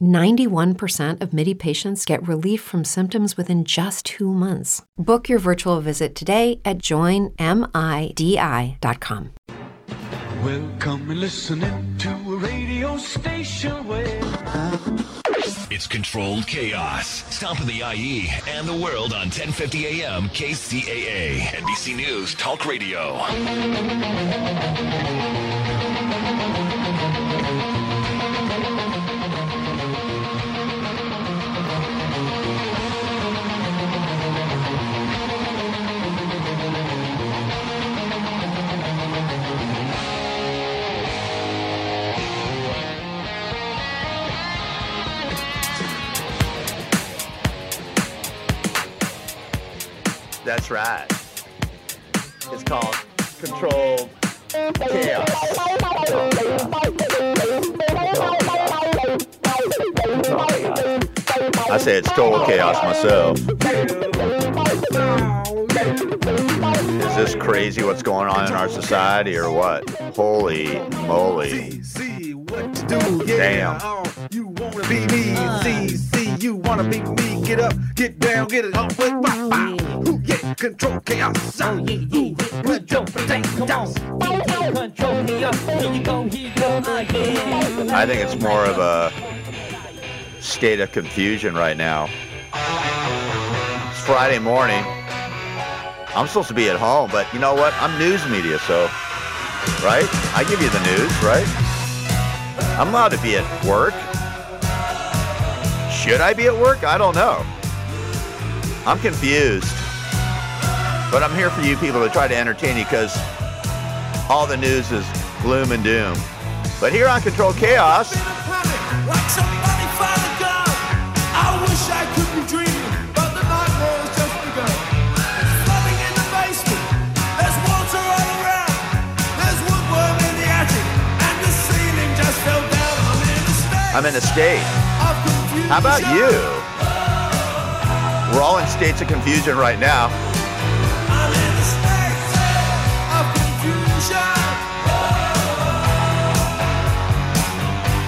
91% of MIDI patients get relief from symptoms within just two months. Book your virtual visit today at joinmidi.com. Welcome and listening to a radio station where It's controlled chaos. Stomping the IE and the world on 1050 AM KCAA. NBC News Talk Radio. That's right. It's called controlled chaos. I say it's total chaos myself. Is this crazy what's going on in our society or what? Holy moly. Damn. You wanna be me, see, see, you wanna be me, get up, get down, get it up, with my control chaos. Yeah, yeah. Control up, here you go, here you go. I think it's more of a state of confusion right now. It's Friday morning. I'm supposed to be at home, but you know what? I'm news media, so, right? I give you the news, right? I'm allowed to be at work. Should I be at work? I don't know. I'm confused. But I'm here for you people to try to entertain you because all the news is gloom and doom. But here on Control Chaos, Like somebody found a gun. I wish I could be dreaming, but the nightmare's just begun. It's flooding in the basement. There's water all around. There's woodworm in the attic, and the ceiling just fell down. I'm in a state I'm in a state. of confusion. How about you? We're all in states of confusion right now.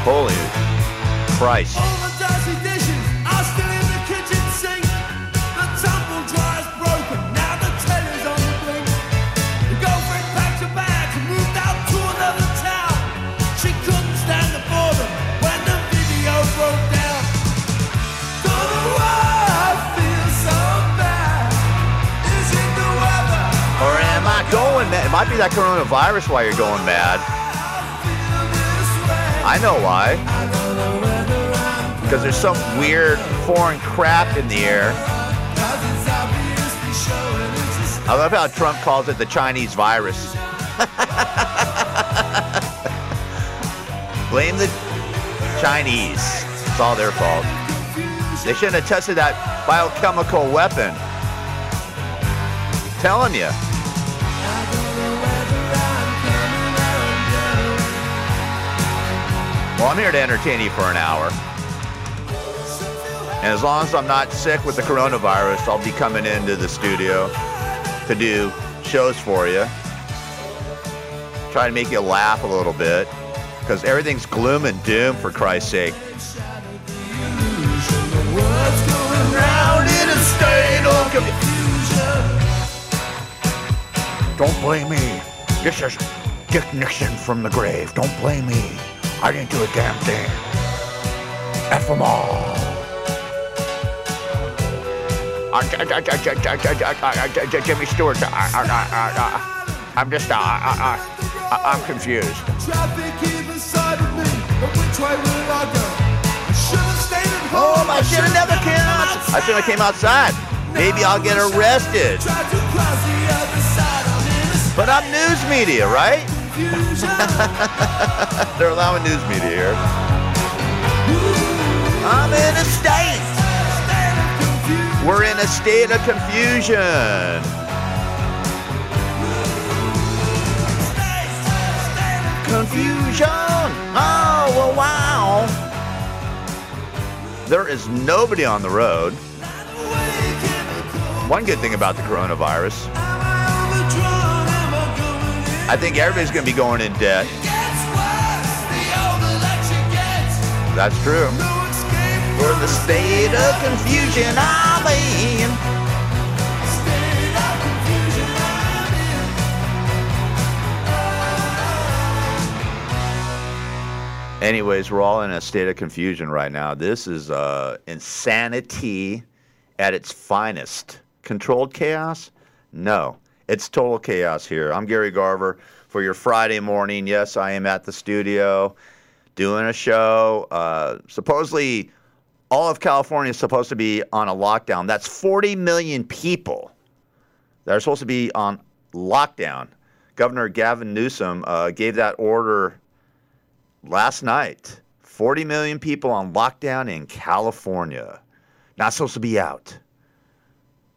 Going Christ. It might be that coronavirus why you're going mad. I know why. Because there's some weird foreign crap in the air. I love how Trump calls it the Chinese virus. Blame the Chinese. It's all their fault. They shouldn't have tested that biochemical weapon. telling you. Well, I'm here to entertain you for an hour. And as long as I'm not sick with the coronavirus, I'll be coming into the studio to do shows for you. Try to make you laugh a little bit. Because everything's gloom and doom, for Christ's sake. Don't blame me. This is Dick Nixon from the grave. Don't blame me. I didn't do a damn thing. F them all. Uh, Jimmy Stewart. uh, uh, uh, uh, I'm just, uh, uh, uh, uh, I'm confused. Traffic either side of me, but which way will I go? I should have stayed at home. Oh, I should have never came out. I should have came outside. Maybe I'll get arrested. Try to cross the other side. I'm in a But I'm news media, right? They're allowing news media here. I'm in a state. We're in a state of confusion. Confusion. Oh, well, wow. There is nobody on the road. One good thing about the coronavirus, I think everybody's going to be going in debt. That's true. We're the state of confusion I'm in. Anyways, we're all in a state of confusion right now. This is uh, insanity at its finest. Controlled chaos? No, it's total chaos here. I'm Gary Garver for your Friday morning. Yes, I am at the studio doing a show. Uh, supposedly, all of California is supposed to be on a lockdown. That's 40 million people that are supposed to be on lockdown. Governor Gavin Newsom uh, gave that order last night. 40 million people on lockdown in California. Not supposed to be out.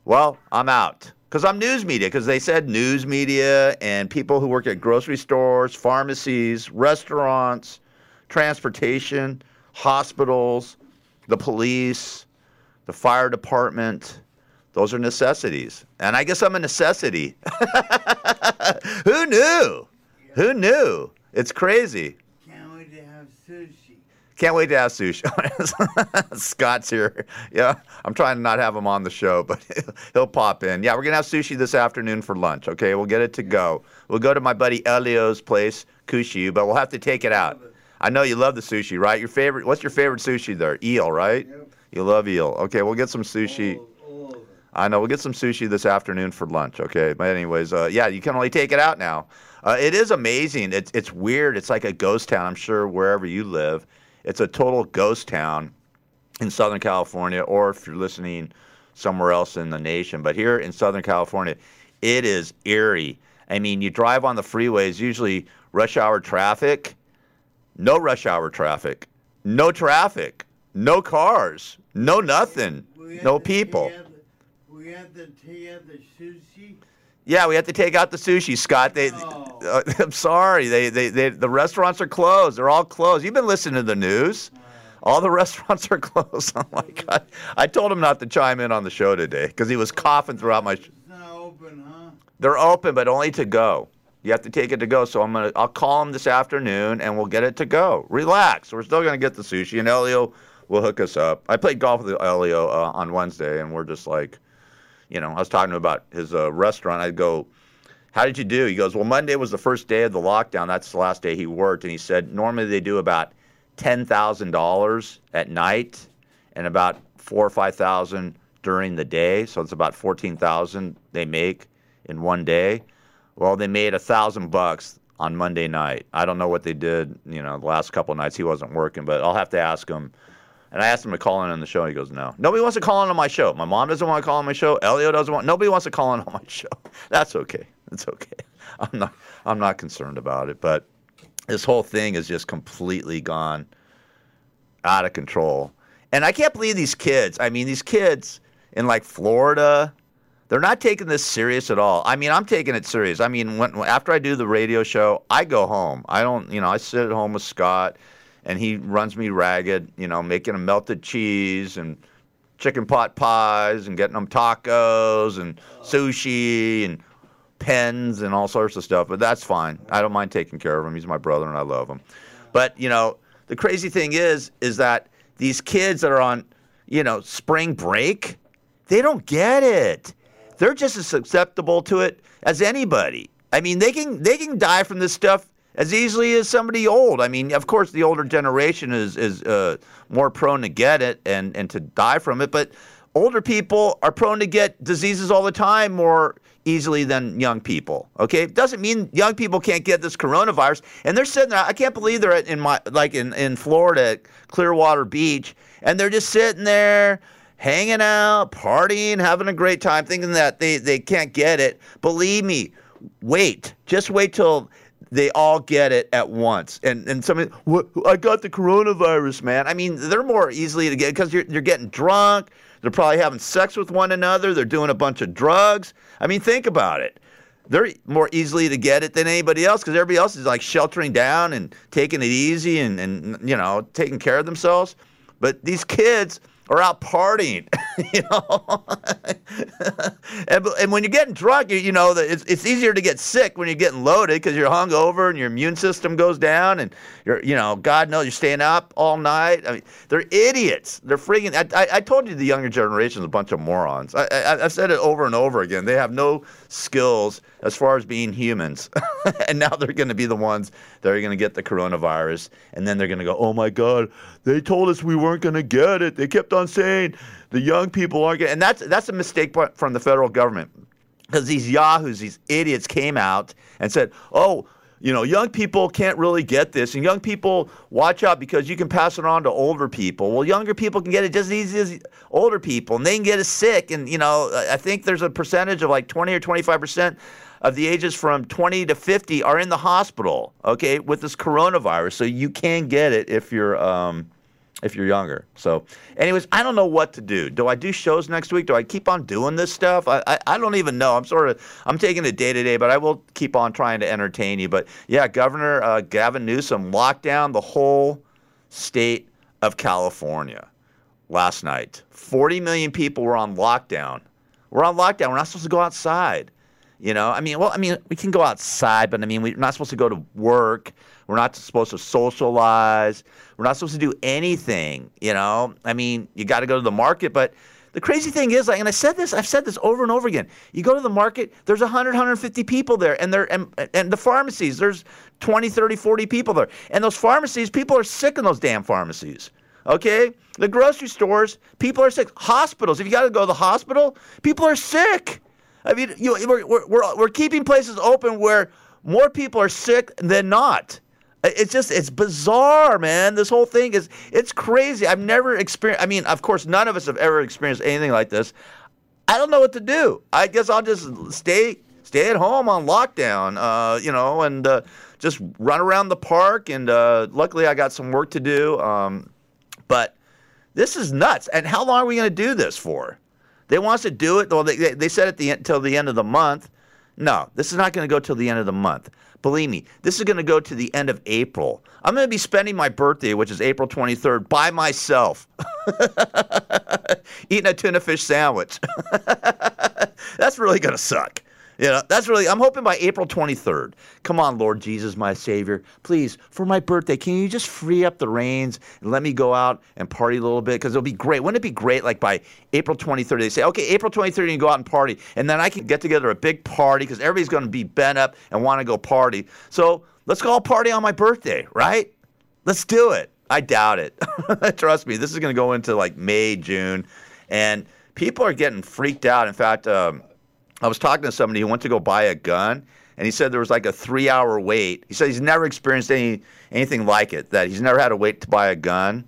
Well, I'm out because I'm news media. Because they said news media and people who work at grocery stores, pharmacies, restaurants, transportation, hospitals, the police, the fire department. Those are necessities. And I guess I'm a necessity. Who knew? Who knew? It's crazy. Can't wait to have sushi. Can't wait to have sushi. Scott's here. Yeah, I'm trying to not have him on the show, but he'll pop in. Yeah, we're gonna have sushi this afternoon for lunch. Okay, we'll get it to go. We'll go to my buddy Elio's place, Kushu, but we'll have to take it out. I know you love the sushi, right? Your favorite? What's your favorite sushi there? Eel, right? Yep. You love eel. Okay, we'll get some sushi. I know. We'll get some sushi this afternoon for lunch. Okay. But anyways, uh, yeah, you can only take it out now. Uh, it is amazing. It's it's weird. It's like a ghost town. I'm sure wherever you live, it's a total ghost town in Southern California, or if you're listening somewhere else in the nation. But here in Southern California, it is eerie. I mean, you drive on the freeways, usually rush hour traffic, no rush hour traffic, no traffic, no cars, no nothing, no people. the- We had to take out the sushi. Yeah, we have to take out the sushi, Scott. They, Oh. uh, I'm sorry. They, they, they, the restaurants are closed. They're all closed. You've been listening to the news. All the restaurants are closed. Oh my God! I told him not to chime in on the show today because he was coughing throughout my. Sh- It's not open, huh? They're open, but only to go. You have to take it to go. So I'm gonna. I'll call him this afternoon, and we'll get it to go. Relax. We're still gonna get the sushi, and Elio will hook us up. I played golf with Elio uh, on Wednesday, and we're just like, you know, I was talking to him about his uh, restaurant. I'd go, "How did you do?" He goes, "Well, Monday was the first day of the lockdown. That's the last day he worked." And he said, "Normally they do about ten thousand dollars at night, and about four or five thousand during the day. So it's about fourteen thousand they make in one day. Well, they made a thousand bucks on Monday night. I don't know what they did. You know, the last couple nights he wasn't working, but I'll have to ask him." And I asked him to call in on the show. He goes, no. Nobody wants to call in on my show. My mom doesn't want to call on my show. Elio doesn't want. Nobody wants to call in on my show. That's okay. That's okay. I'm not. I'm not concerned about it. But this whole thing is just completely gone out of control. And I can't believe these kids. I mean, these kids in like Florida, they're not taking this serious at all. I mean, I'm taking it serious. I mean, when, after I do the radio show, I go home. I don't, you know, I sit at home with Scott, and he runs me ragged. You know, making them melted cheese and chicken pot pies and getting them tacos and sushi and pens and all sorts of stuff. But that's fine. I don't mind taking care of him. He's my brother, and I love him. But you know, the crazy thing is, is that these kids that are on, you know, spring break, they don't get it. They're just as susceptible to it as anybody. I mean, they can they can die from this stuff as easily as somebody old. I mean, of course, the older generation is is uh, more prone to get it and and to die from it, but older people are prone to get diseases all the time, more easily than young people. Okay, it doesn't mean young people can't get this coronavirus. And they're sitting there. I can't believe they're in my like in in Florida, Clearwater Beach, and they're just sitting there. Hanging out, partying, having a great time, thinking that they, they can't get it. Believe me, wait. Just wait till they all get it at once. And and somebody, I got the coronavirus, man. I mean, they're more easily to get because you're, you're getting drunk. They're probably having sex with one another. They're doing a bunch of drugs. I mean, think about it. They're more easily to get it than anybody else because everybody else is like sheltering down and taking it easy and, and you know taking care of themselves. But these kids are out partying, you know. and, and when you're getting drunk, you, you know it's, it's easier to get sick when you're getting loaded because you're hungover and your immune system goes down, and you're, you know, God knows you're staying up all night. I mean, they're idiots. They're freaking. I, I, I told you the younger generation is a bunch of morons. I, I, I've said it over and over again. They have no skills as far as being humans, and now they're going to be the ones that are going to get the coronavirus, and then they're going to go, "Oh my God, they told us we weren't going to get it. They kept on saying the young people aren't getting." And that's that's a mistake from the federal government because these yahoos, these idiots, came out and said, "Oh." You know, young people can't really get this, and young people watch out because you can pass it on to older people. Well, younger people can get it just as easy as older people, and they can get it sick. And you know, I I think there's a percentage of like 20 or 25 percent of the ages from 20 to 50 are in the hospital, okay, with this coronavirus. So you can get it if you're um, if you're younger. So, anyways, I don't know what to do. Do I do shows next week? Do I keep on doing this stuff? I I, I don't even know. I'm sort of I'm taking it day to day, but I will keep on trying to entertain you. But yeah, Governor uh, Gavin Newsom locked down the whole state of California last night. 40 million people were on lockdown. We're on lockdown. We're not supposed to go outside. You know, I mean, well, I mean, we can go outside, but I mean, we're not supposed to go to work. We're not supposed to socialize. We're not supposed to do anything. You know, I mean, you got to go to the market, but the crazy thing is, like, and I said this, I've said this over and over again. You go to the market, there's 100, 150 people there, and they're and, and the pharmacies, there's 20, 30, 40 people there, and those pharmacies, people are sick in those damn pharmacies. Okay, the grocery stores, people are sick. Hospitals, if you got to go to the hospital, people are sick. I mean, you, we're, we're, we're keeping places open where more people are sick than not. It's just, it's bizarre, man. This whole thing is, it's crazy. I've never experienced, I mean, of course, none of us have ever experienced anything like this. I don't know what to do. I guess I'll just stay stay at home on lockdown, uh, you know, and uh, just run around the park. And uh, luckily, I got some work to do. Um, but this is nuts. And how long are we going to do this for? They want us to do it. Well, they, they said at the end till the end of the month. No, this is not going to go till the end of the month. Believe me, this is going to go to the end of April. I'm going to be spending my birthday, which is April 23rd, by myself, eating a tuna fish sandwich. That's really going to suck. You know, that's really, I'm hoping by April 23rd. Come on, Lord Jesus, my Savior. Please, for my birthday, can you just free up the reins and let me go out and party a little bit? Because it'll be great. Wouldn't it be great, like by April 23rd, they say, okay, April 23rd, you can go out and party. And then I can get together a big party because everybody's going to be bent up and want to go party. So let's go all party on my birthday, right? Let's do it. I doubt it. Trust me, this is going to go into like May, June. And people are getting freaked out. In fact, um, I was talking to somebody who went to go buy a gun, and he said there was like a three-hour wait. He said he's never experienced any anything like it. That he's never had to wait to buy a gun,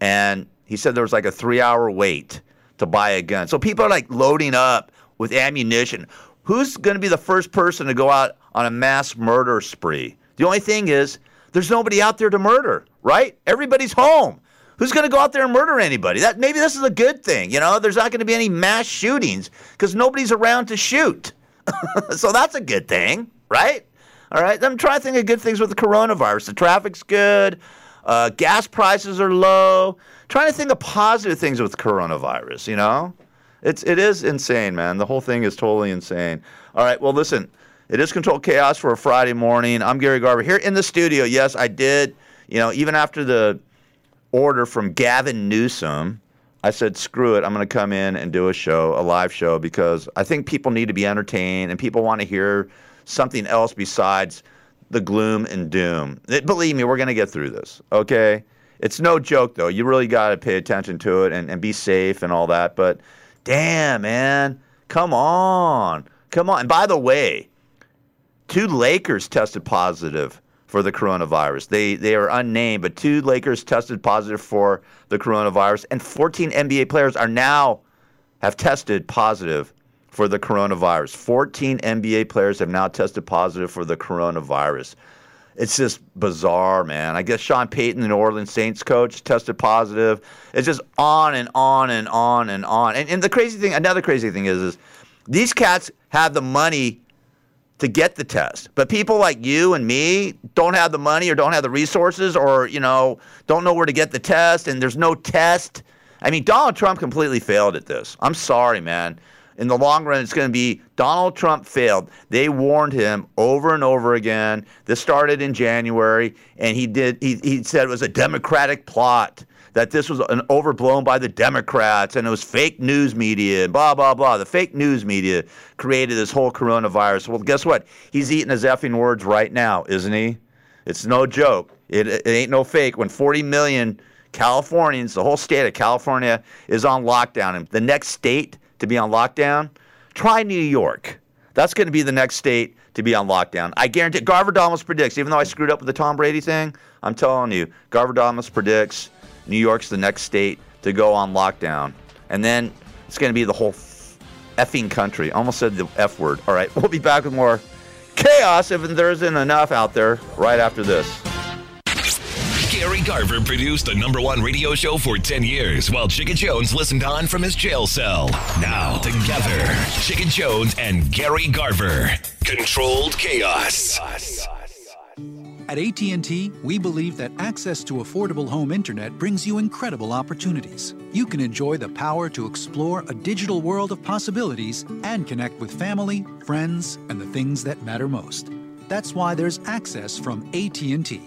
and he said there was like a three-hour wait to buy a gun. So people are like loading up with ammunition. Who's going to be the first person to go out on a mass murder spree? The only thing is, there's nobody out there to murder, right? Everybody's home. Who's going to go out there and murder anybody? That maybe this is a good thing. You know, there's not going to be any mass shootings because nobody's around to shoot. so that's a good thing, right? All right. I'm trying to think of good things with the coronavirus. The traffic's good. Uh, gas prices are low. Trying to think of positive things with coronavirus. You know, it's it is insane, man. The whole thing is totally insane. All right. Well, listen. It is controlled chaos for a Friday morning. I'm Gary Garver here in the studio. Yes, I did. You know, even after the order from Gavin Newsom, I said, screw it. I'm going to come in and do a show, a live show, because I think people need to be entertained and people want to hear something else besides the gloom and doom. It- believe me, we're going to get through this, okay? It's no joke, though. You really got to pay attention to it and, and be safe and all that. But damn, man, come on. Come on. And by the way, two Lakers tested positive for the coronavirus. They they are unnamed, but two Lakers tested positive for the coronavirus, and 14 NBA players are now have tested positive for the coronavirus. 14 NBA players have now tested positive for the coronavirus. It's just bizarre, man. I guess Sean Payton, the New Orleans Saints coach, tested positive. It's just on and on and on and on. And, and the crazy thing, another crazy thing is, is these cats have the money to get the test. But people like you and me don't have the money or don't have the resources or, you know, don't know where to get the test and there's no test. I mean, Donald Trump completely failed at this. I'm sorry, man. In the long run, it's going to be Donald Trump failed. They warned him over and over again. This started in January, and he did. He, he said it was a Democratic plot that this was an overblown by the Democrats and it was fake news media and blah blah blah. The fake news media created this whole coronavirus. Well, guess what? He's eating his effing words right now, isn't he? It's no joke. It, it ain't no fake. When 40 million Californians, the whole state of California, is on lockdown, and the next state to be on lockdown, try New York. That's going to be the next state to be on lockdown. I guarantee. Garver Damas predicts, even though I screwed up with the Tom Brady thing, I'm telling you, Garver Damas predicts New York's the next state to go on lockdown. And then it's going to be the whole effing country. Almost said the F word. All right, we'll be back with more chaos if there isn't enough out there right after this. Gary Garver produced the number one radio show for 10 years while Chicken Jones listened on from his jail cell. Now, together, Chicken Jones and Gary Garver. Controlled chaos. At AT&T, we believe that access to affordable home internet brings you incredible opportunities. You can enjoy the power to explore a digital world of possibilities and connect with family, friends, and the things that matter most. That's why there's access from AT&T.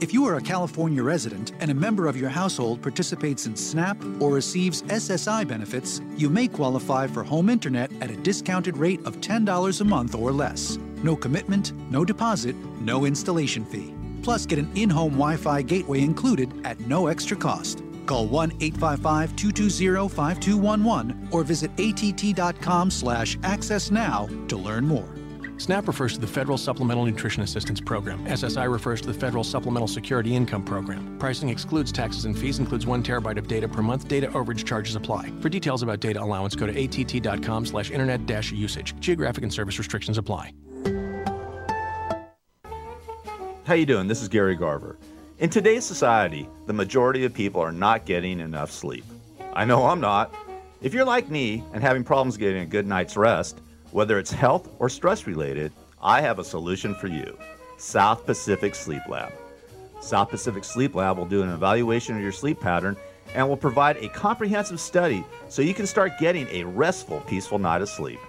If you are a California resident and a member of your household participates in SNAP or receives SSI benefits, you may qualify for home internet at a discounted rate of $10 a month or less. No commitment, no deposit, no installation fee. Plus, get an in home Wi Fi gateway included at no extra cost. Call 1 855 220 5211 or visit att.com slash access now to learn more. SNAP refers to the Federal Supplemental Nutrition Assistance Program. SSI refers to the Federal Supplemental Security Income Program. Pricing excludes taxes and fees, includes one terabyte of data per month. Data overage charges apply. For details about data allowance, go to att.com slash internet usage. Geographic and service restrictions apply. How you doing? This is Gary Garver. In today's society, the majority of people are not getting enough sleep. I know I'm not. If you're like me and having problems getting a good night's rest, whether it's health or stress related, I have a solution for you. South Pacific Sleep Lab. South Pacific Sleep Lab will do an evaluation of your sleep pattern and will provide a comprehensive study so you can start getting a restful, peaceful night of sleep.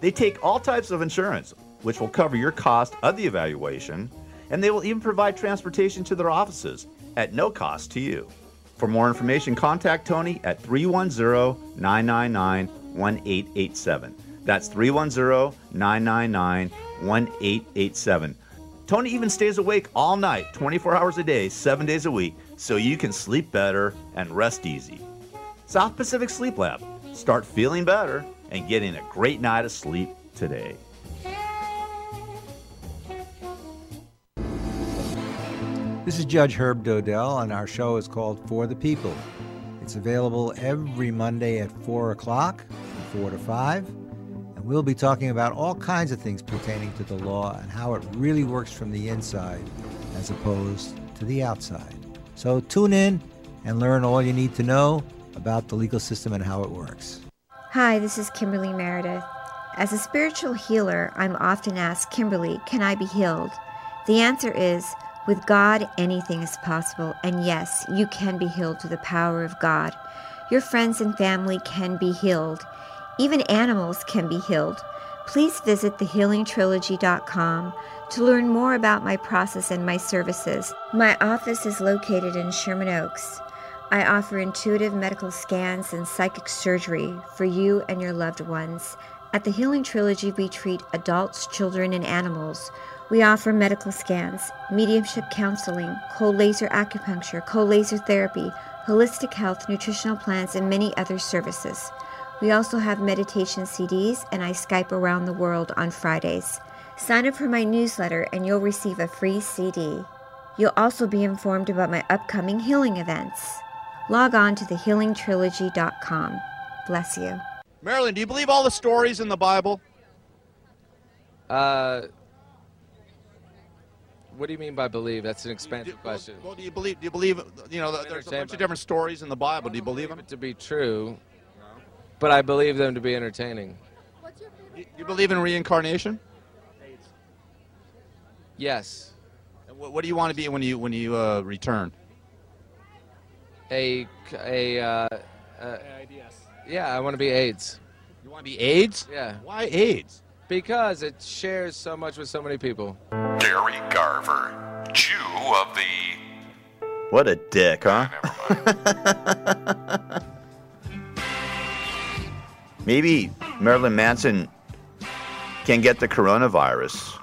They take all types of insurance, which will cover your cost of the evaluation, and they will even provide transportation to their offices at no cost to you. For more information, contact Tony at 310 999 1887. That's 310 999 1887. Tony even stays awake all night, 24 hours a day, 7 days a week, so you can sleep better and rest easy. South Pacific Sleep Lab. Start feeling better and getting a great night of sleep today. This is Judge Herb Dodell, and our show is called For the People. It's available every Monday at 4 o'clock, from 4 to 5, and we'll be talking about all kinds of things pertaining to the law and how it really works from the inside as opposed to the outside. So tune in and learn all you need to know about the legal system and how it works. Hi, this is Kimberly Meredith. As a spiritual healer, I'm often asked, Kimberly, can I be healed? The answer is, with God, anything is possible, and yes, you can be healed through the power of God. Your friends and family can be healed. Even animals can be healed. Please visit thehealingtrilogy.com to learn more about my process and my services. My office is located in Sherman Oaks. I offer intuitive medical scans and psychic surgery for you and your loved ones. At the Healing Trilogy, we treat adults, children, and animals. We offer medical scans, mediumship counseling, cold laser acupuncture, cold laser therapy, holistic health, nutritional plans, and many other services. We also have meditation CDs, and I Skype around the world on Fridays. Sign up for my newsletter, and you'll receive a free CD. You'll also be informed about my upcoming healing events. Log on to thehealingtrilogy.com. Bless you. Marilyn, do you believe all the stories in the Bible? Uh, what do you mean by believe? That's an expansive question. Well, do you believe? Do you believe? You know, there's a bunch of different stories in the Bible. Do you believe them? to be true, no. but I believe them to be entertaining. What's your You, you believe in reincarnation? Yes. What, what do you want to be when you when you uh, return? A a uh, uh, yeah, I want to be AIDS. You want to be AIDS? Yeah. Why AIDS? Because it shares so much with so many people. Gary Garver, Jew of the. What a dick, huh? Maybe Marilyn Manson can get the coronavirus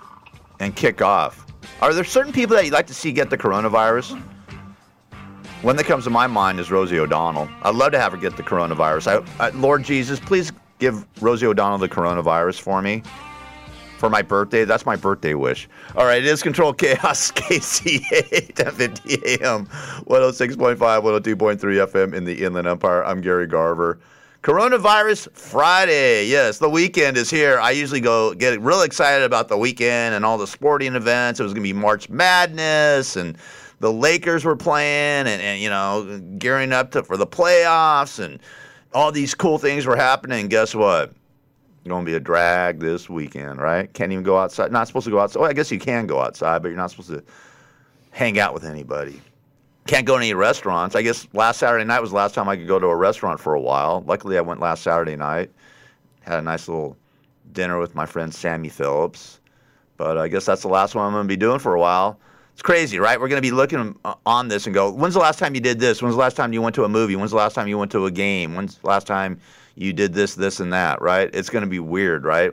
and kick off. Are there certain people that you'd like to see get the coronavirus? One that comes to my mind is Rosie O'Donnell. I'd love to have her get the coronavirus. I, I, Lord Jesus, please give Rosie O'Donnell the coronavirus for me for my birthday. That's my birthday wish. All right, it is Control Chaos KCA 1050 AM, 106.5, 102.3 FM in the Inland Empire. I'm Gary Garver. Coronavirus Friday. Yes, the weekend is here. I usually go get real excited about the weekend and all the sporting events. It was going to be March Madness and the Lakers were playing and, and you know, gearing up to, for the playoffs and all these cool things were happening. Guess what? Going to be a drag this weekend, right? Can't even go outside. Not supposed to go outside. Well, I guess you can go outside, but you're not supposed to hang out with anybody. Can't go to any restaurants. I guess last Saturday night was the last time I could go to a restaurant for a while. Luckily, I went last Saturday night. Had a nice little dinner with my friend Sammy Phillips. But I guess that's the last one I'm going to be doing for a while. It's crazy, right? We're going to be looking uh, on this and go, when's the last time you did this? When's the last time you went to a movie? When's the last time you went to a game? When's the last time you did this, this, and that, right? It's going to be weird, right?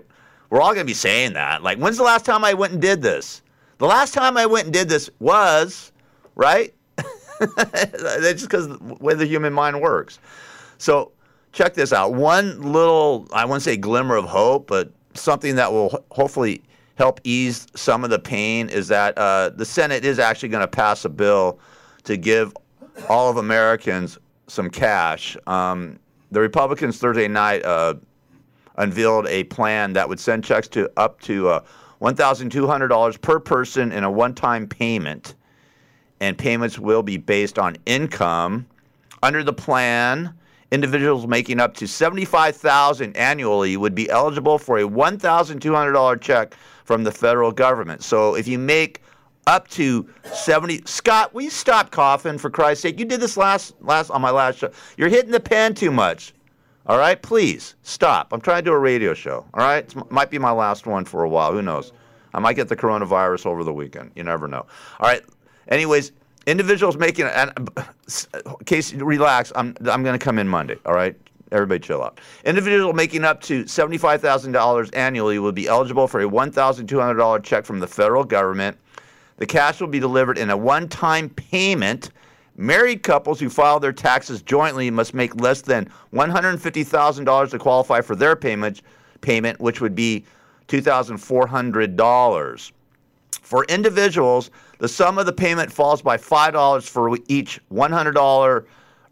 We're all going to be saying that. Like, when's the last time I went and did this? The last time I went and did this was, right? That's just because the way the human mind works. So check this out. One little, I wouldn't say glimmer of hope, but something that will hopefully help ease some of the pain is that uh, the Senate is actually going to pass a bill to give all of Americans some cash. Um, the Republicans Thursday night uh, unveiled a plan that would send checks to up to uh, $1,200 per person in a one-time payment and payments will be based on income. Under the plan, individuals making up to 75,000 annually would be eligible for a $1,200 check from the federal government. So if you make up to 70 Scott, will you stop coughing for Christ's sake? You did this last last on my last show. You're hitting the pen too much. All right, please stop. I'm trying to do a radio show. All right, it might be my last one for a while. Who knows? I might get the coronavirus over the weekend. You never know. All right. Anyways, individuals making and Casey, relax. I'm I'm going to come in Monday. All right. Everybody chill out. Individual making up to $75,000 annually will be eligible for a $1,200 check from the federal government. The cash will be delivered in a one-time payment. Married couples who file their taxes jointly must make less than $150,000 to qualify for their payment, payment which would be $2,400. For individuals, the sum of the payment falls by $5 for each $100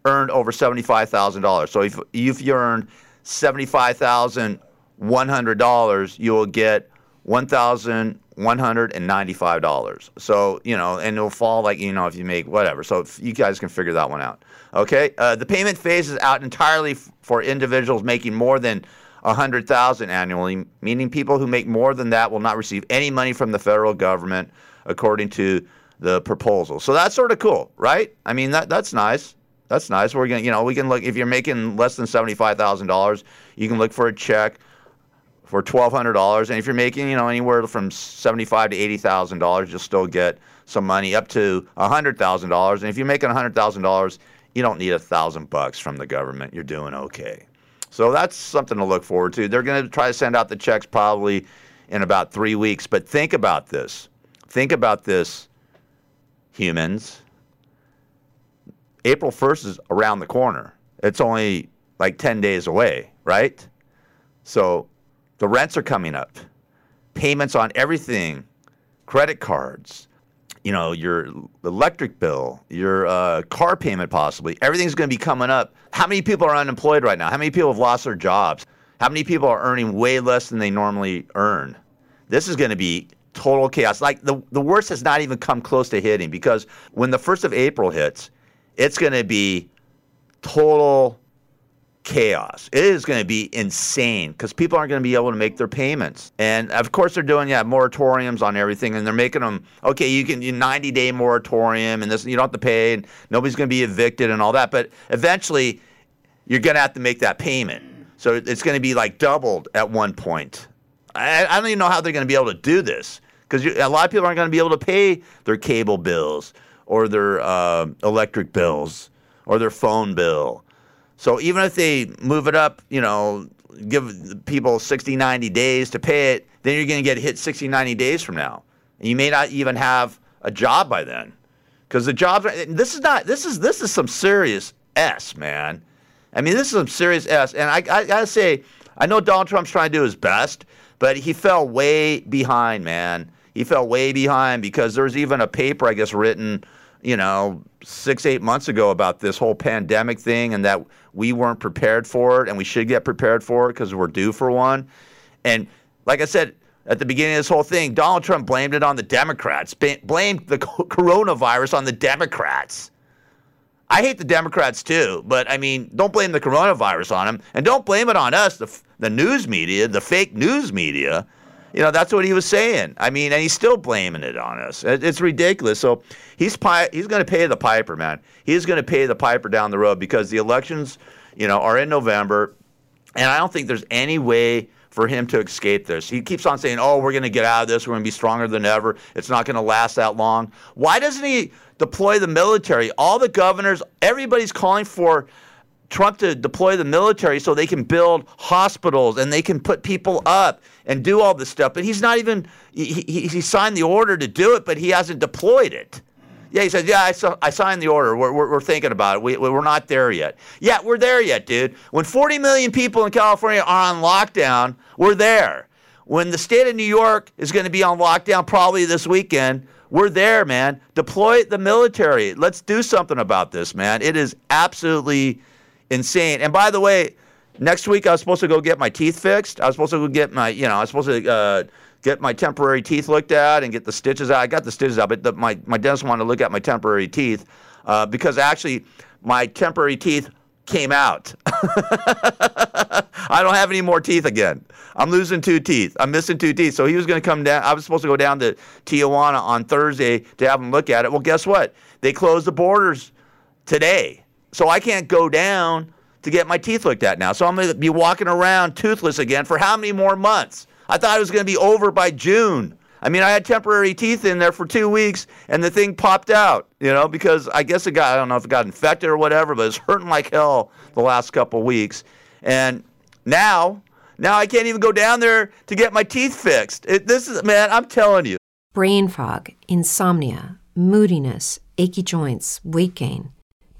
earned over $75,000. So if, if you earned $75,100, you will get $1,195. So, you know, and it'll fall like, you know, if you make whatever. So you guys can figure that one out. Okay? Uh, the payment phases out entirely f- for individuals making more than 100,000 annually, meaning people who make more than that will not receive any money from the federal government according to the proposal. So that's sort of cool, right? I mean that that's nice. That's nice. We're to, you know, we can look if you're making less than $75,000, you can look for a check for $1,200 and if you're making, you know, anywhere from 75 to $80,000, you'll still get some money up to $100,000 and if you're making $100,000, you don't need a 1000 bucks from the government. You're doing okay. So that's something to look forward to. They're going to try to send out the checks probably in about three weeks. But think about this. Think about this, humans. April 1st is around the corner. It's only like 10 days away, right? So the rents are coming up, payments on everything, credit cards, you know, your electric bill, your uh, car payment, possibly. Everything's going to be coming up. How many people are unemployed right now? How many people have lost their jobs? How many people are earning way less than they normally earn? This is going to be total chaos. Like the, the worst has not even come close to hitting because when the 1st of April hits, it's going to be total chaos. It is going to be insane because people aren't going to be able to make their payments. And of course, they're doing yeah moratoriums on everything, and they're making them okay. You can you 90 day moratorium, and this you don't have to pay, and nobody's going to be evicted and all that. But eventually, you're going to have to make that payment. So it's going to be like doubled at one point. I, I don't even know how they're going to be able to do this because a lot of people aren't going to be able to pay their cable bills or their uh, electric bills or their phone bill. So even if they move it up, you know, give people 60, 90 days to pay it, then you're going to get hit 60, 90 days from now. And you may not even have a job by then. Because the jobs this is not, this is, this is some serious S, man. I mean, this is some serious S. And I, I got to say, I know Donald Trump's trying to do his best, but he fell way behind, man. He fell way behind because there was even a paper, I guess, written, you know, six, eight months ago about this whole pandemic thing and that we weren't prepared for it and we should get prepared for it because we're due for one. And like I said at the beginning of this whole thing, Donald Trump blamed it on the Democrats, blamed the coronavirus on the Democrats. I hate the Democrats too, but I mean, don't blame the coronavirus on them, and don't blame it on us, the the news media, the fake news media. You know, that's what he was saying. I mean, and he's still blaming it on us. It's ridiculous. So he's pi- he's going to pay the piper, man. He's going to pay the piper down the road because the elections, you know, are in November, and I don't think there's any way for him to escape this. He keeps on saying, "Oh, we're going to get out of this. We're going to be stronger than ever. It's not going to last that long." Why doesn't he deploy the military? All the governors, everybody's calling for Trump to deploy the military so they can build hospitals and they can put people up and do all this stuff. But he's not even, he, he, he signed the order to do it, but he hasn't deployed it. Yeah, he says, yeah, I, saw, I signed the order. We're, we're, we're thinking about it. We, we're not there yet. Yeah, we're there yet, dude. When 40 million people in California are on lockdown, we're there. When the state of New York is going to be on lockdown probably this weekend, we're there, man. Deploy the military. Let's do something about this, man. It is absolutely insane. And by the way, next week I was supposed to go get my teeth fixed. I was supposed to go get my, you know, I was supposed to uh, get my temporary teeth looked at and get the stitches out. I got the stitches out, but the, my, my dentist wanted to look at my temporary teeth uh, because actually my temporary teeth came out. I don't have any more teeth again. I'm losing two teeth. I'm missing two teeth. So he was going to come down. I was supposed to go down to Tijuana on Thursday to have him look at it. Well, guess what? They closed the borders today. So I can't go down to get my teeth looked at now. So I'm going to be walking around toothless again for how many more months? I thought it was going to be over by June. I mean, I had temporary teeth in there for two weeks, and the thing popped out. You know, because I guess it got I don't know if it got infected or whatever, but it's hurting like hell the last couple weeks. And now, now I can't even go down there to get my teeth fixed. It, this is man, I'm telling you. Brain fog, insomnia, moodiness, achy joints, weight gain.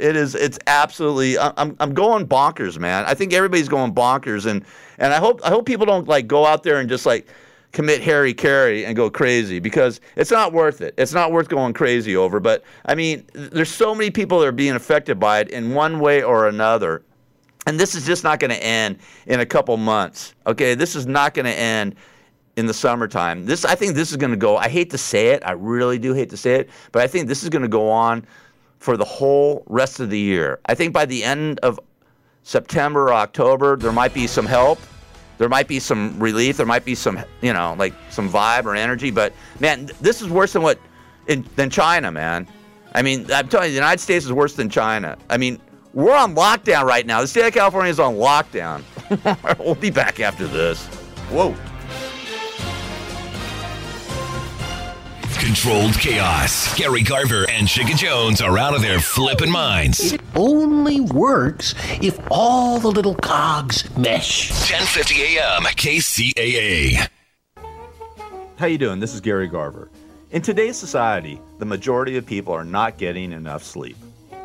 It is. It's absolutely. I'm. I'm going bonkers, man. I think everybody's going bonkers, and and I hope I hope people don't like go out there and just like commit Harry Carey and go crazy because it's not worth it. It's not worth going crazy over. But I mean, there's so many people that are being affected by it in one way or another. And this is just not going to end in a couple months. Okay, this is not going to end in the summertime. This I think this is going to go. I hate to say it. I really do hate to say it, but I think this is going to go on for the whole rest of the year. I think by the end of September or October, there might be some help. There might be some relief. There might be some, you know, like some vibe or energy. But man, this is worse than what in, than China, man. I mean, I'm telling you, the United States is worse than China. I mean, we're on lockdown right now. The state of California is on lockdown. we'll be back after this. Whoa. Controlled chaos. Gary Garver and Chicken Jones are out of their flipping minds. It only works if all the little cogs mesh. 10:50 a.m. KCAA. How you doing? This is Gary Garver. In today's society, the majority of people are not getting enough sleep.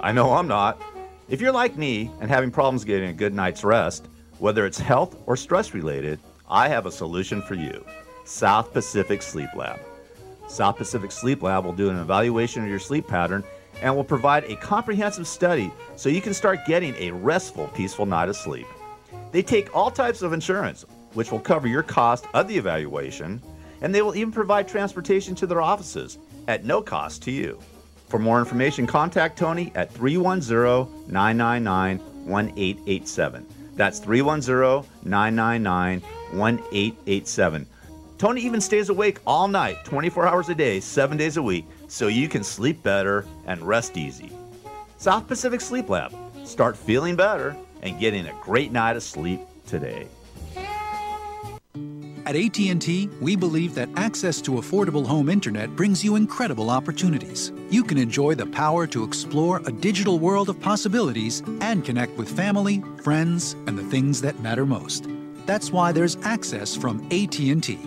I know I'm not. If you're like me and having problems getting a good night's rest, whether it's health or stress related, I have a solution for you. South Pacific Sleep Lab. South Pacific Sleep Lab will do an evaluation of your sleep pattern and will provide a comprehensive study so you can start getting a restful, peaceful night of sleep. They take all types of insurance, which will cover your cost of the evaluation, and they will even provide transportation to their offices at no cost to you. For more information, contact Tony at 310 999 1887. That's 310 999 1887. Tony even stays awake all night, 24 hours a day, 7 days a week, so you can sleep better and rest easy. South Pacific Sleep Lab. Start feeling better and getting a great night of sleep today. At AT&T, we believe that access to affordable home internet brings you incredible opportunities. You can enjoy the power to explore a digital world of possibilities and connect with family, friends, and the things that matter most. That's why there's access from AT&T.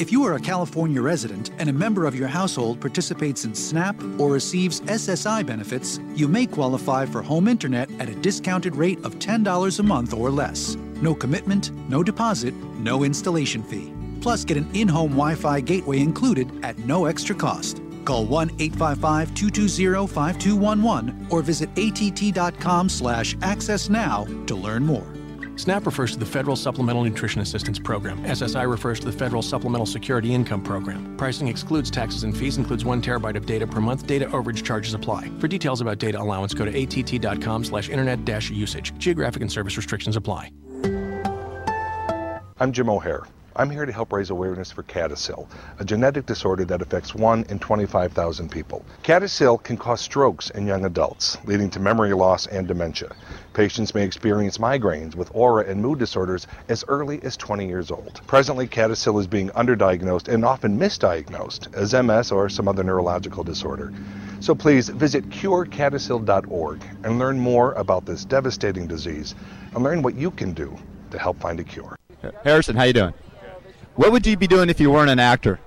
If you are a California resident and a member of your household participates in SNAP or receives SSI benefits, you may qualify for home internet at a discounted rate of $10 a month or less. No commitment, no deposit, no installation fee. Plus, get an in home Wi Fi gateway included at no extra cost. Call 1 855 220 5211 or visit att.com slash access now to learn more. SNAP refers to the Federal Supplemental Nutrition Assistance Program. SSI refers to the Federal Supplemental Security Income Program. Pricing excludes taxes and fees, includes one terabyte of data per month. Data overage charges apply. For details about data allowance, go to att.com slash internet dash usage. Geographic and service restrictions apply. I'm Jim O'Hare. I'm here to help raise awareness for CADASIL, a genetic disorder that affects 1 in 25,000 people. CADASIL can cause strokes in young adults, leading to memory loss and dementia. Patients may experience migraines with aura and mood disorders as early as 20 years old. Presently, CADASIL is being underdiagnosed and often misdiagnosed as MS or some other neurological disorder. So please visit curecadasil.org and learn more about this devastating disease and learn what you can do to help find a cure. Harrison, how you doing? What would you be doing if you weren't an actor?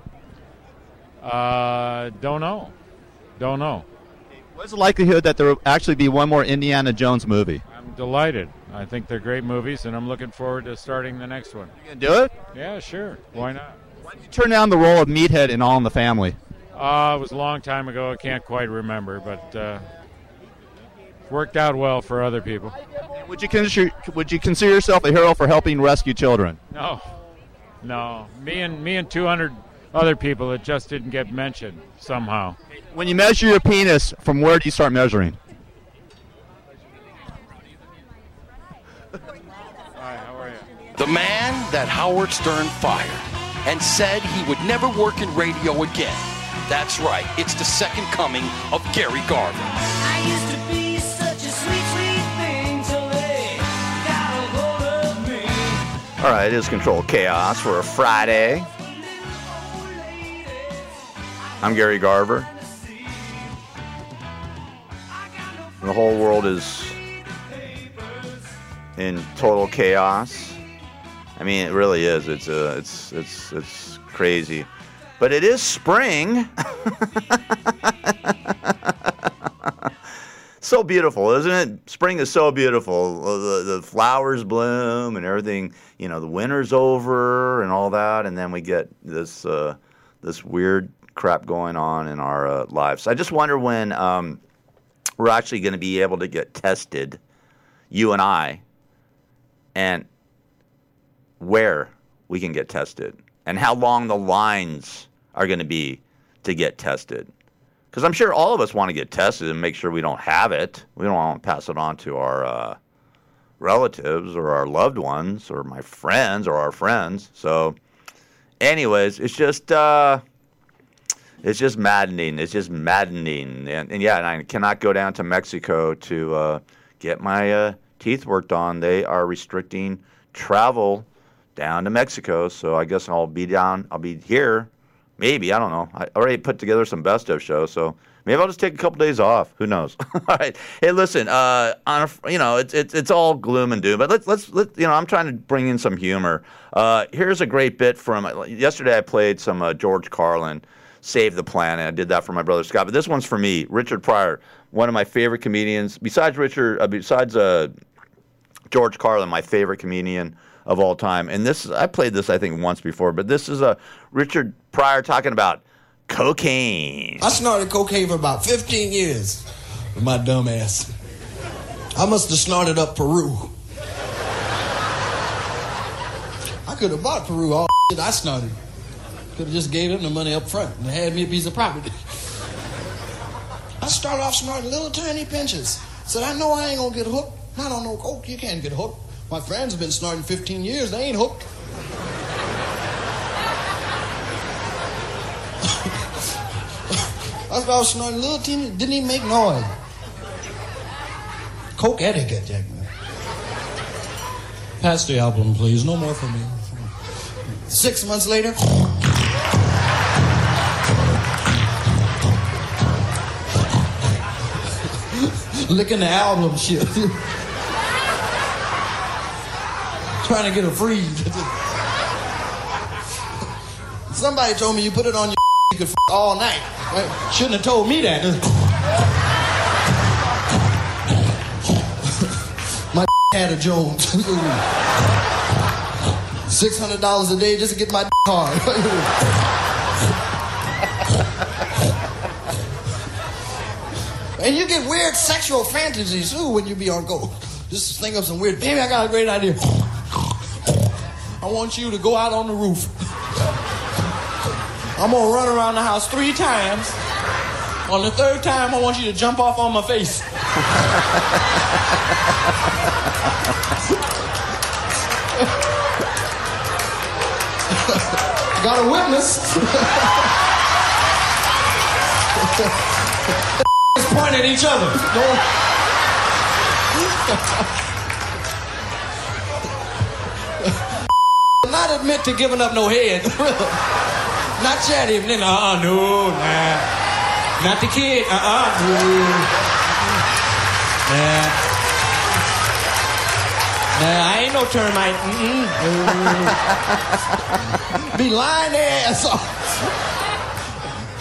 Uh, don't know. Don't know. What's the likelihood that there will actually be one more Indiana Jones movie? I'm delighted. I think they're great movies, and I'm looking forward to starting the next one. You gonna do it? Yeah, sure. Why not? Why did you turn down the role of Meathead in All in the Family? Uh, it was a long time ago. I can't quite remember, but uh, worked out well for other people. Would you consider Would you consider yourself a hero for helping rescue children? No, no. Me and me and 200 other people that just didn't get mentioned somehow. When you measure your penis, from where do you start measuring? The man that Howard Stern fired and said he would never work in radio again. That's right, it's the second coming of Gary Garver. All right, it is Control Chaos for a Friday. I'm Gary Garver. the whole world is in total chaos. I mean, it really is. It's uh, it's it's it's crazy, but it is spring. so beautiful, isn't it? Spring is so beautiful. The, the flowers bloom and everything. You know, the winter's over and all that, and then we get this uh, this weird crap going on in our uh, lives. I just wonder when um, we're actually going to be able to get tested, you and I, and where we can get tested, and how long the lines are going to be to get tested. Because I'm sure all of us want to get tested and make sure we don't have it. We don't want to pass it on to our uh, relatives or our loved ones or my friends or our friends. So, anyways, it's just uh, it's just maddening. It's just maddening. And, and yeah, and I cannot go down to Mexico to uh, get my uh, teeth worked on. They are restricting travel down to Mexico. So I guess I'll be down. I'll be here. Maybe I don't know. I already put together some best of shows, so maybe I'll just take a couple days off. Who knows? all right. Hey, listen. Uh, on a, you know, it's it's it's all gloom and doom, but let's let's let you know. I'm trying to bring in some humor. Uh, here's a great bit from yesterday. I played some uh, George Carlin. Save the Planet. I did that for my brother Scott, but this one's for me, Richard Pryor, one of my favorite comedians. Besides Richard, uh, besides uh, George Carlin, my favorite comedian of all time. And this, I played this I think once before, but this is a Richard Pryor talking about cocaine. I snorted cocaine for about 15 years with my dumb ass. I must have snorted up Peru. I could have bought Peru all shit I snorted. Could have just gave him the money up front and had me a piece of property. I started off snorting little tiny pinches. Said, I know I ain't gonna get hooked. Not on no coke, you can't get hooked. My friends have been snorting 15 years, they ain't hooked. I started snorting a little teeny, didn't even make noise. Coke etiquette, Jack. Pass the album, please. No more for me. Six months later. Licking the album shit. Trying to get a freeze. Somebody told me you put it on your you could all night. Right? Shouldn't have told me that. My had a Jones. Six hundred dollars a day just to get my hard. and you get weird sexual fantasies too when you be on go. Just think of some weird. Baby, I got a great idea. I want you to go out on the roof. I'm gonna run around the house three times. On the third time, I want you to jump off on my face. Got a witness. Just point at each other. Don't- Admit to giving up no head. Not chat him. Then, uh-uh, no, nah. Not the kid. Uh-uh, no. Nah. Nah, I ain't no termite. Mm-mm. No. Be lying ass off.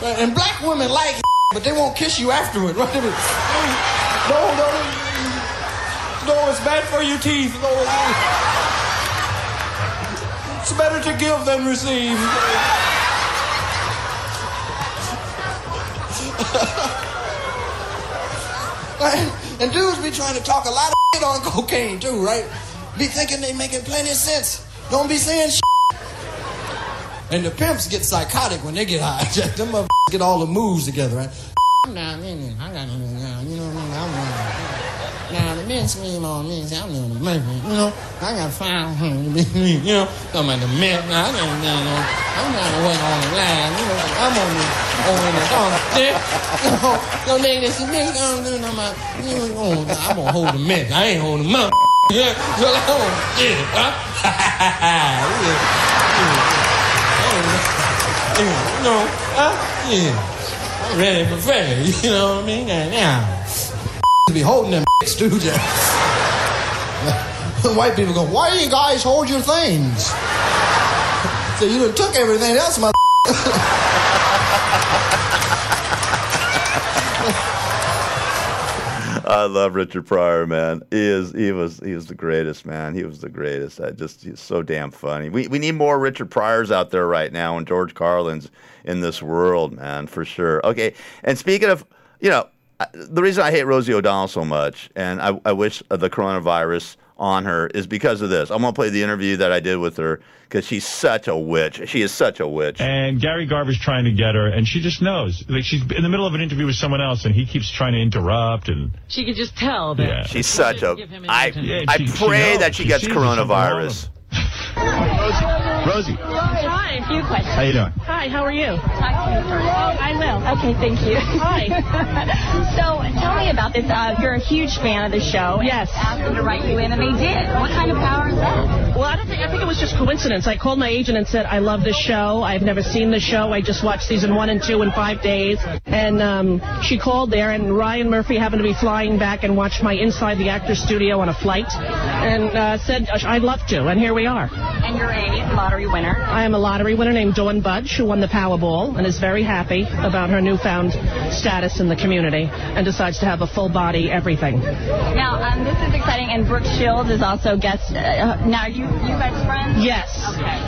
And black women like but they won't kiss you afterward. Right? No, no. No, it's bad for your teeth. No, it's better to give than receive. And dudes be trying to talk a lot of shit on cocaine too, right? Be thinking they making plenty of sense. Don't be saying shit. And the pimps get psychotic when they get high. Them motherfuckers get all the moves together, right? I you know, what I'm now the men scream on me I'm doing the money, you know. I got five hundred, you know. Talking about the men, now I got, you know, I'm trying to wait on the line, you know. I'm on the, on the phone, you know. Don't make this big, I'm doing on my, you know, I'm gonna hold the men. I ain't holding them up. Yeah, so I'm gonna, yeah, huh? yeah, yeah. You know, huh? Yeah. I'm ready for fair, you know what I mean? Now, to be holding them too. Jack. White people go, why do you guys hold your things? So you done took everything else, my. I love Richard Pryor, man. He is he was he was the greatest, man. He was the greatest. I just he's so damn funny. We we need more Richard Pryors out there right now and George Carlins in this world, man, for sure. Okay, and speaking of, you know, the reason I hate Rosie O'Donnell so much, and I, I wish the coronavirus on her is because of this. I'm gonna play the interview that I did with her because she's such a witch. She is such a witch. And Gary Garver's trying to get her, and she just knows. Like she's in the middle of an interview with someone else, and he keeps trying to interrupt. And She could just tell that. Yeah. She's such a. I Yeah, I she- she pray knows. that she, She gets sees it. Something wrong with coronavirus. Rosie, Hi, a few questions. how you doing? Hi, how are you? Oh, I will. Okay, thank you. Hi. so, tell me about this. Uh, you're a huge fan of the show. Yes. Asked them to write you in, and they did. What kind of power is that? Well, I don't think I think it was just coincidence. I called my agent and said I love this show. I've never seen the show. I just watched season one and two in five days. And um, she called there, and Ryan Murphy happened to be flying back and watched my Inside the Actors Studio on a flight, and uh, said I'd love to. And here we are. And you're a lottery winner. I am a lottery winner named Dawn Budge, who won the Powerball and is very happy about her newfound status in the community and decides to have a full body everything. Now, um, this is exciting, and Brooke Shields is also guest. Uh, now, are you you guys friends? Yes.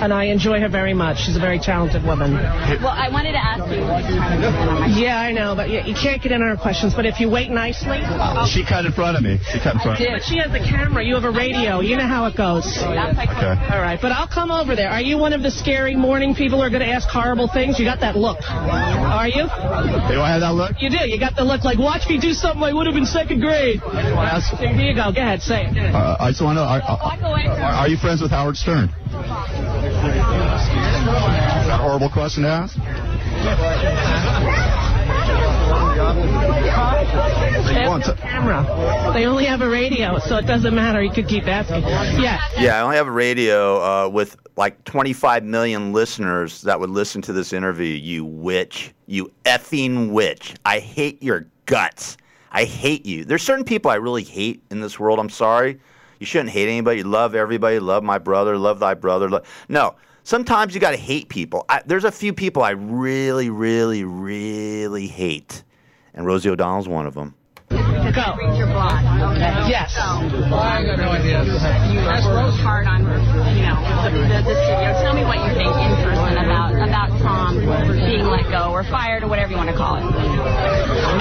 And I enjoy her very much. She's a very talented woman. Well, I wanted to ask you. Yeah, I know, but you, you can't get in on her questions. But if you wait nicely, She cut in front of me. She cut in front. But she has a camera. You have a radio. You know how it goes. Okay. All right, but I'll come over there. Are you one of the scary morning people are going to ask horrible things? You got that look. Are you? Do I have that look? You do. You got the look like, watch me do something I would have in second grade. Here you go. Go ahead. Say it. Uh, I just want to know, are, are, are you friends with Howard Stern? Is that a horrible question to ask? They have a camera. They only have a radio, so it doesn't matter. You could keep asking. Yeah. Yeah, I only have a radio uh, with like 25 million listeners that would listen to this interview. You witch. You effing witch. I hate your guts. I hate you. There's certain people I really hate in this world. I'm sorry. You shouldn't hate anybody. Love everybody. Love my brother. Love thy brother. No. Sometimes you got to hate people. I, there's a few people I really, really, really hate. And Rosie O'Donnell's one of them. Go. Your blog. Okay. Yes. So, I got no idea. You worked hard on, you know, the, the, the studio. Tell me what you think in person about about Tom being let go or fired or whatever you want to call it.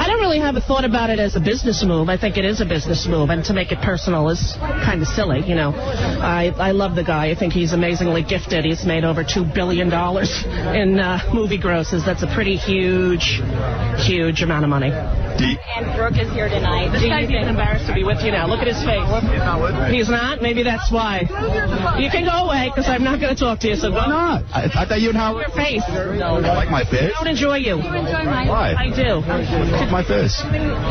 I don't really have a thought about it as a business move. I think it is a business move, and to make it personal is kind of silly. You know, I I love the guy. I think he's amazingly gifted. He's made over two billion dollars in uh, movie grosses. That's a pretty huge, huge amount of money. And Brooke is here tonight. This guy's even embarrassed to be with you now. Look at his face. He's not with me. He's not. Maybe that's why. You can go away because I'm not going to talk to you. So Why go. not? I, I thought you and Howard. Your face. You like my face? I don't enjoy you. You enjoy mine? Why? I do. Look my face.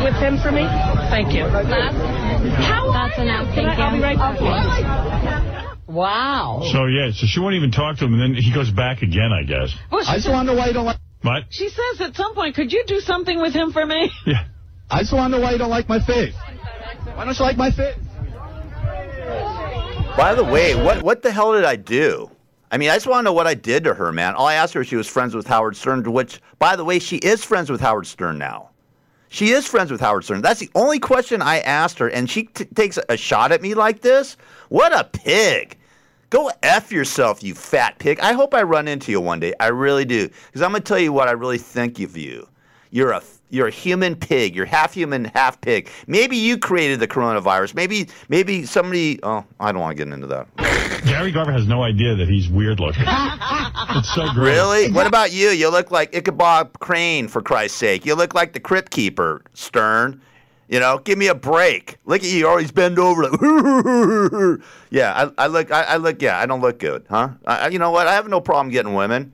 With him for me? Thank you. How That's enough. Thank you. I'll be right back. Wow. So, yeah, so she won't even talk to him, and then he goes back again, I guess. Well, I just said- want why you don't like... What? She says at some point, could you do something with him for me? Yeah. I just want to know why you don't like my face. Why don't you like my face? By the way, what what the hell did I do? I mean, I just want to know what I did to her, man. All I asked her if she was friends with Howard Stern, which, by the way, she is friends with Howard Stern now. She is friends with Howard Stern. That's the only question I asked her, and she t- takes a shot at me like this. What a pig! Go f yourself, you fat pig. I hope I run into you one day. I really do, because I'm gonna tell you what I really think of you. You're a you're a human pig. You're half human, half pig. Maybe you created the coronavirus. Maybe maybe somebody. Oh, I don't want to get into that. Gary Garver has no idea that he's weird looking. it's so great. Really? What about you? You look like Ichabod Crane, for Christ's sake. You look like the Crypt Keeper, Stern. You know, give me a break. Look at you, you always bend over. Like, yeah, I, I look. I, I look. Yeah, I don't look good, huh? I, I- you know what? I have no problem getting women.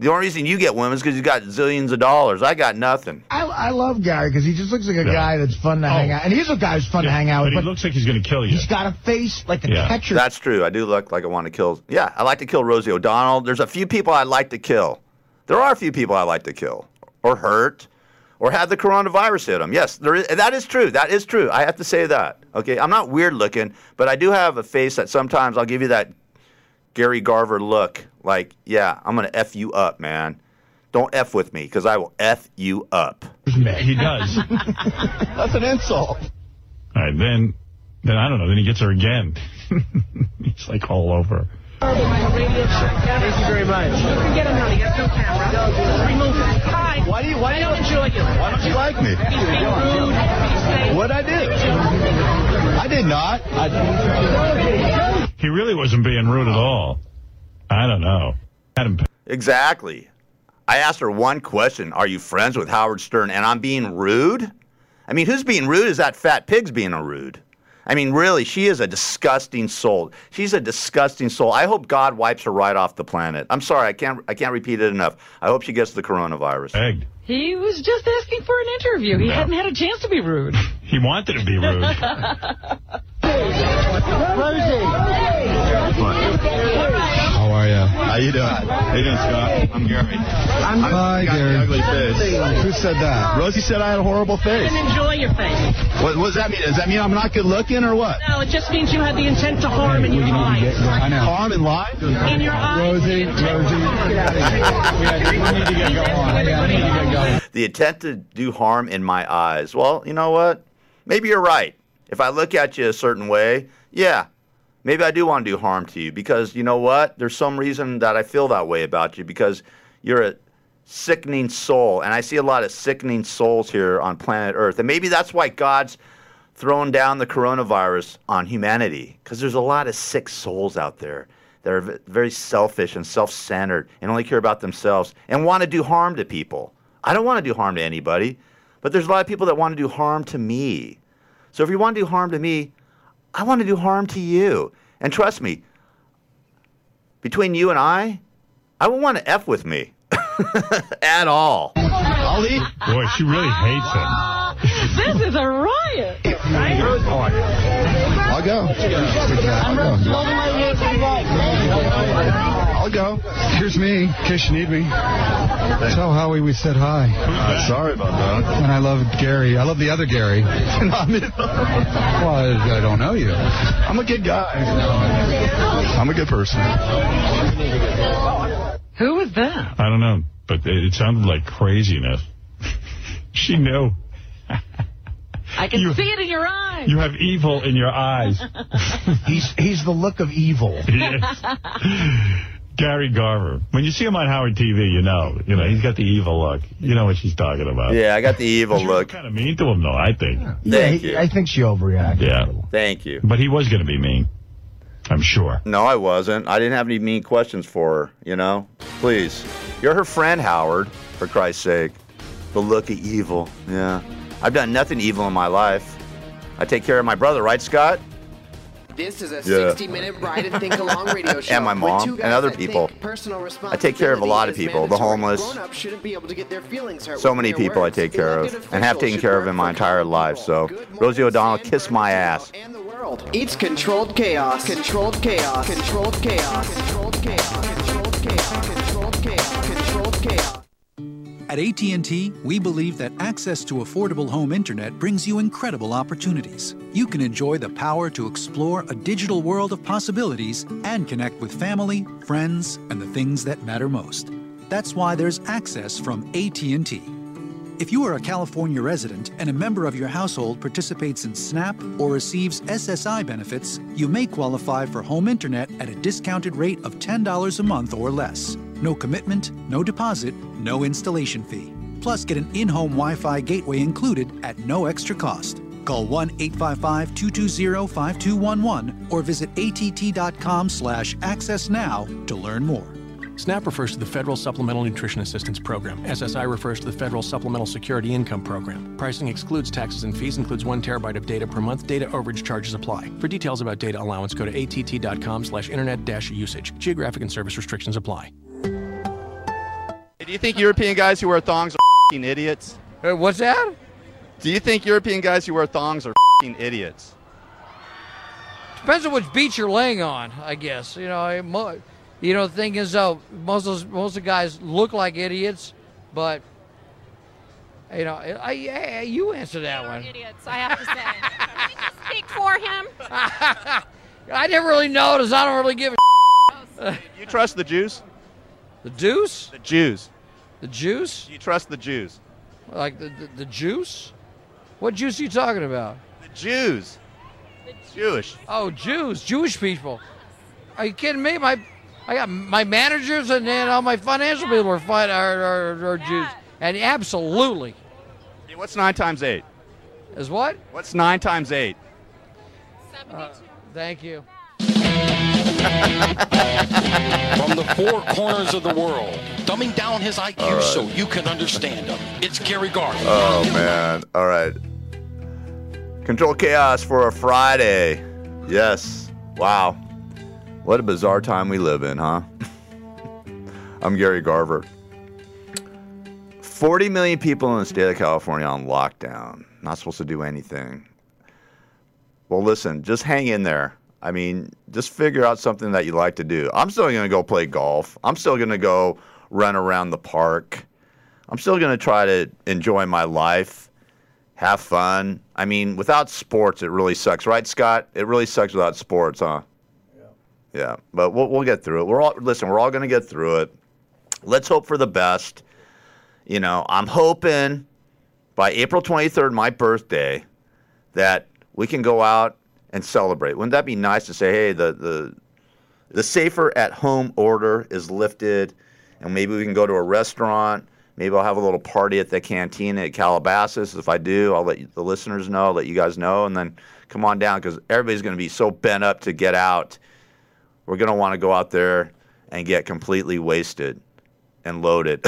The only reason you get women is because you got zillions of dollars. I got nothing. I, I love Gary because he just looks like a guy that's fun to hang oh. out. And he's a guy who's fun to hang out with. But he looks like he's going to kill you. He's got a face like a Yeah. catcher. That's true. I do look like I want to kill. Yeah, I like to kill Rosie O'Donnell. There's a few people I'd like to kill. There are a few people I like to kill or hurt or have the coronavirus hit them. Yes, there is, that is true. That is true. I have to say that. Okay, I'm not weird looking, but I do have a face that sometimes I'll give you that Gary Garver look. Like, yeah, I'm gonna f you up, man. Don't f with me because I will f you up. He does. That's an insult. All right, then, then I don't know. Then he gets her again. He's like all over. Thank you very much. You can get him out. He has no camera. Remove him. Hi. Why do you? Why I don't enjoy you. Why don't you like me? He's being rude. What'd I do? I did not. I, He really wasn't being rude at oh. all. I don't know. Adam, Exactly. I asked her one question Are you friends with Howard Stern? And I'm being rude? I mean, who's being rude? Is that fat pig's being a rude? I mean, really, she is a disgusting soul. She's a disgusting soul. I hope God wipes her right off the planet. I'm sorry, I can't, I can't repeat it enough. I hope she gets the coronavirus. Egged. He was just asking for an interview. He hadn't had a chance to be rude. He wanted to be rude. How are you? How you doing? How you doing, Scott? I'm Gary. I'm Hi, got Gary. an ugly face. Who said that? Rosie said I had a horrible face. And enjoy your face. What, what does that mean? Does that mean I'm not good looking or what? No, it just means you had the intent to harm in your eyes. I know. Harm and lie? In your eyes. Rosie, Rosie. We need to get going. Yeah, we need to get going. The intent to do harm in my eyes. Well, you know what? Maybe you're right. If I look at you a certain way, yeah, maybe I do want to do harm to you because you know what? There's some reason that I feel that way about you because you're a sickening soul. And I see a lot of sickening souls here on planet Earth. And maybe that's why God's thrown down the coronavirus on humanity because there's a lot of sick souls out there that are very selfish and self centered and only care about themselves and want to do harm to people. I don't want to do harm to anybody, but there's a lot of people that want to do harm to me. So if you want to do harm to me, I want to do harm to you. And trust me, between you and I, I won't want to F with me at all. I'll eat. Boy, she really hates him. This is a riot. I'll go. I'll go. Here's me, in case you need me. Tell Howie we said hi. Uh, sorry about that. And I love Gary. I love the other Gary. Well, I, I don't know you. I'm a good guy. I'm a good person. Who was that? I don't know, but it, it sounded like craziness. she knew. I can You- see it in your eyes. You have evil in your eyes. He's he's the look of evil. He is. Gary Garver. When you see him on Howard TV, you know. You know, he's got the evil look. You know what she's talking about. Yeah, I got the evil look. kind of mean to him, though, I think. Yeah, Thank he- you. I think she overreacted. Yeah. Thank you. But he was going to be mean. I'm sure. No, I wasn't. I didn't have any mean questions for her, you know? Please. You're her friend, Howard, for Christ's sake. The look of evil. Yeah. I've done nothing evil in my life. I take care of my brother, right, Scott? This is a Yeah. 60-minute ride and think along radio show. And my with mom and other people. personal I take care of a lot of people. The homeless. Shouldn't be able to get their feelings hurt So many people I take care of and have taken care of in my entire life. So Rosie O'Donnell, kiss my ass. It's. Controlled chaos. Controlled chaos. Controlled chaos. Controlled chaos. At AT&T, we believe that access to affordable home internet brings you incredible opportunities. You can enjoy the power to explore a digital world of possibilities and connect with family, friends, and the things that matter most. That's why there's access from AT&T. If you are a California resident and a member of your household participates in SNAP or receives SSI benefits, you may qualify for home internet at a discounted rate of $10 a month or less. No commitment, no deposit, no installation fee. Plus, get an in home Wi Fi gateway included at no extra cost. Call 1 855 220 5211 or visit att.com slash access now to learn more. SNAP refers to the Federal Supplemental Nutrition Assistance Program. SSI refers to the Federal Supplemental Security Income Program. Pricing excludes taxes and fees, includes one terabyte of data per month. Data overage charges apply. For details about data allowance, go to att.com slash internet usage. Geographic and service restrictions apply. Do you think European guys who wear thongs are fing idiots? what's that? Do you think European guys who wear thongs are fing idiots? Depends on which beach you're laying on, I guess. You know, mo- you know, the thing is, though, most of those, most of the guys look like idiots, but You know, I, I, you answer that one. Idiots, I have to say. Can we just speak for him? I never really noticed. I don't really give a. Oh, you trust the Jews? The Deuce? The Jews. The juice? You trust the Jews? Like the, the, the juice? What juice are you talking about? The Jews. The Jewish. Oh, Jews, Jewish people. Are you kidding me? My, I got my managers and then all my financial people are fine, are, are, are Jews, and absolutely. Hey, what's nine times eight? Is what? What's nine times eight? Uh, thank you. From the four corners of the world, dumbing down his IQ right. so you can understand him. It's Gary Garver. Oh man! All right. Control chaos for a Friday. Yes. Wow. What a bizarre time we live in, huh? I'm Gary Garver. 40 million people in the state of California on lockdown. Not supposed to do anything. Well, listen, just hang in there. I mean, just figure out something that you like to do. I'm still going to go play golf. I'm still going to go run around the park. I'm still going to try to enjoy my life, have fun. I mean, without sports, it really sucks, right, Scott? It really sucks without sports, huh? Yeah. Yeah, but we'll, we'll get through it. We're all listen. We're all going to get through it. Let's hope for the best. You know, I'm hoping by April 23rd, my birthday, that we can go out and celebrate. Wouldn't that be nice to say, hey, the the the safer at home order is lifted, and maybe we can go to a restaurant. Maybe I'll have a little party at the cantina at Calabasas. If I do, I'll let you, the listeners know, I'll let you guys know, and then come on down because everybody's going to be so bent up to get out. We're going to want to go out there and get completely wasted and loaded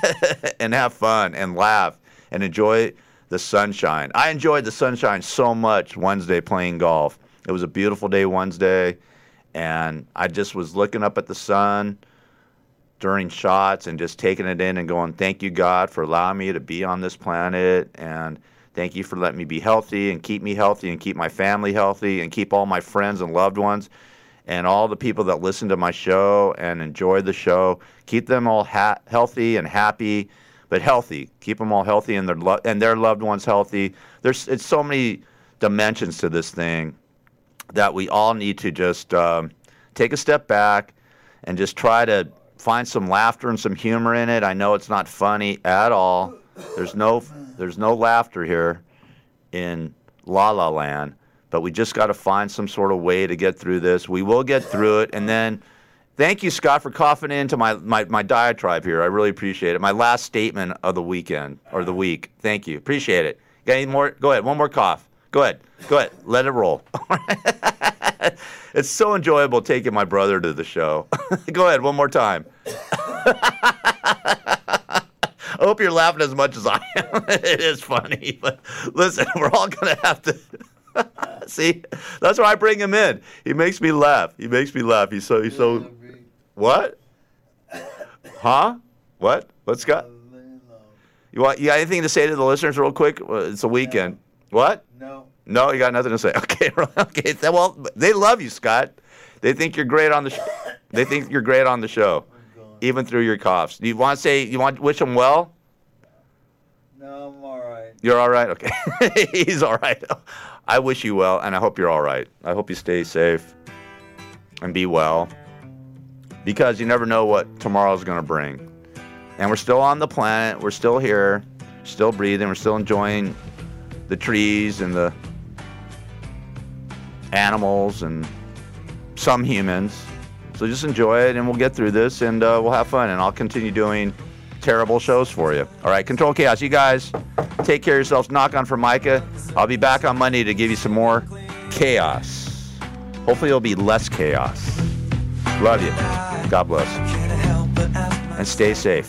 and have fun and laugh and enjoy the sunshine. I enjoyed the sunshine so much Wednesday playing golf. It was a beautiful day Wednesday, and I just was looking up at the sun during shots and just taking it in and going, Thank you, God, for allowing me to be on this planet. And thank you for letting me be healthy and keep me healthy and keep my family healthy and keep all my friends and loved ones and all the people that listen to my show and enjoy the show. Keep them all ha- healthy and happy, but healthy. Keep them all healthy and their lo- and their loved ones healthy. There's it's so many dimensions to this thing that we all need to just um, take a step back and just try to find some laughter and some humor in it. I know it's not funny at all. There's no there's no laughter here in La La Land, but we just got to find some sort of way to get through this. We will get through it, and then. Thank you, Scott, for coughing into my, my, my diatribe here. I really appreciate it. My last statement of the weekend or the week. Thank you. Appreciate it. Got any more? Go ahead. One more cough. Go ahead. Go ahead. Let it roll. it's so enjoyable taking my brother to the show. Go ahead. One more time. I hope you're laughing as much as I am. it is funny, but listen, we're all gonna have to. See, that's why I bring him in. He makes me laugh. He makes me laugh. He's so he's so. What? Huh? What? What's got? You want? You got anything to say to the listeners, real quick? It's a weekend. What? No. No, you got nothing to say. Okay, okay. Well, they love you, Scott. They think you're great on the. Sh- they think you're great on the show, oh even through your coughs. Do you want to say? You want to wish them well? No, I'm all right. You're all right. Okay, he's all right. I wish you well, and I hope you're all right. I hope you stay safe and be well, because you never know what tomorrow's going to bring. And we're still on the planet. We're still here, still breathing. We're still enjoying the trees and the animals and some humans. So just enjoy it, and we'll get through this, and uh, we'll have fun. And I'll continue doing terrible shows for you. All right, Control Chaos. You guys take care of yourselves. Knock on for Micah. I'll be back on Monday to give you some more chaos. Hopefully, it'll be less chaos. Love you. God bless. And stay safe.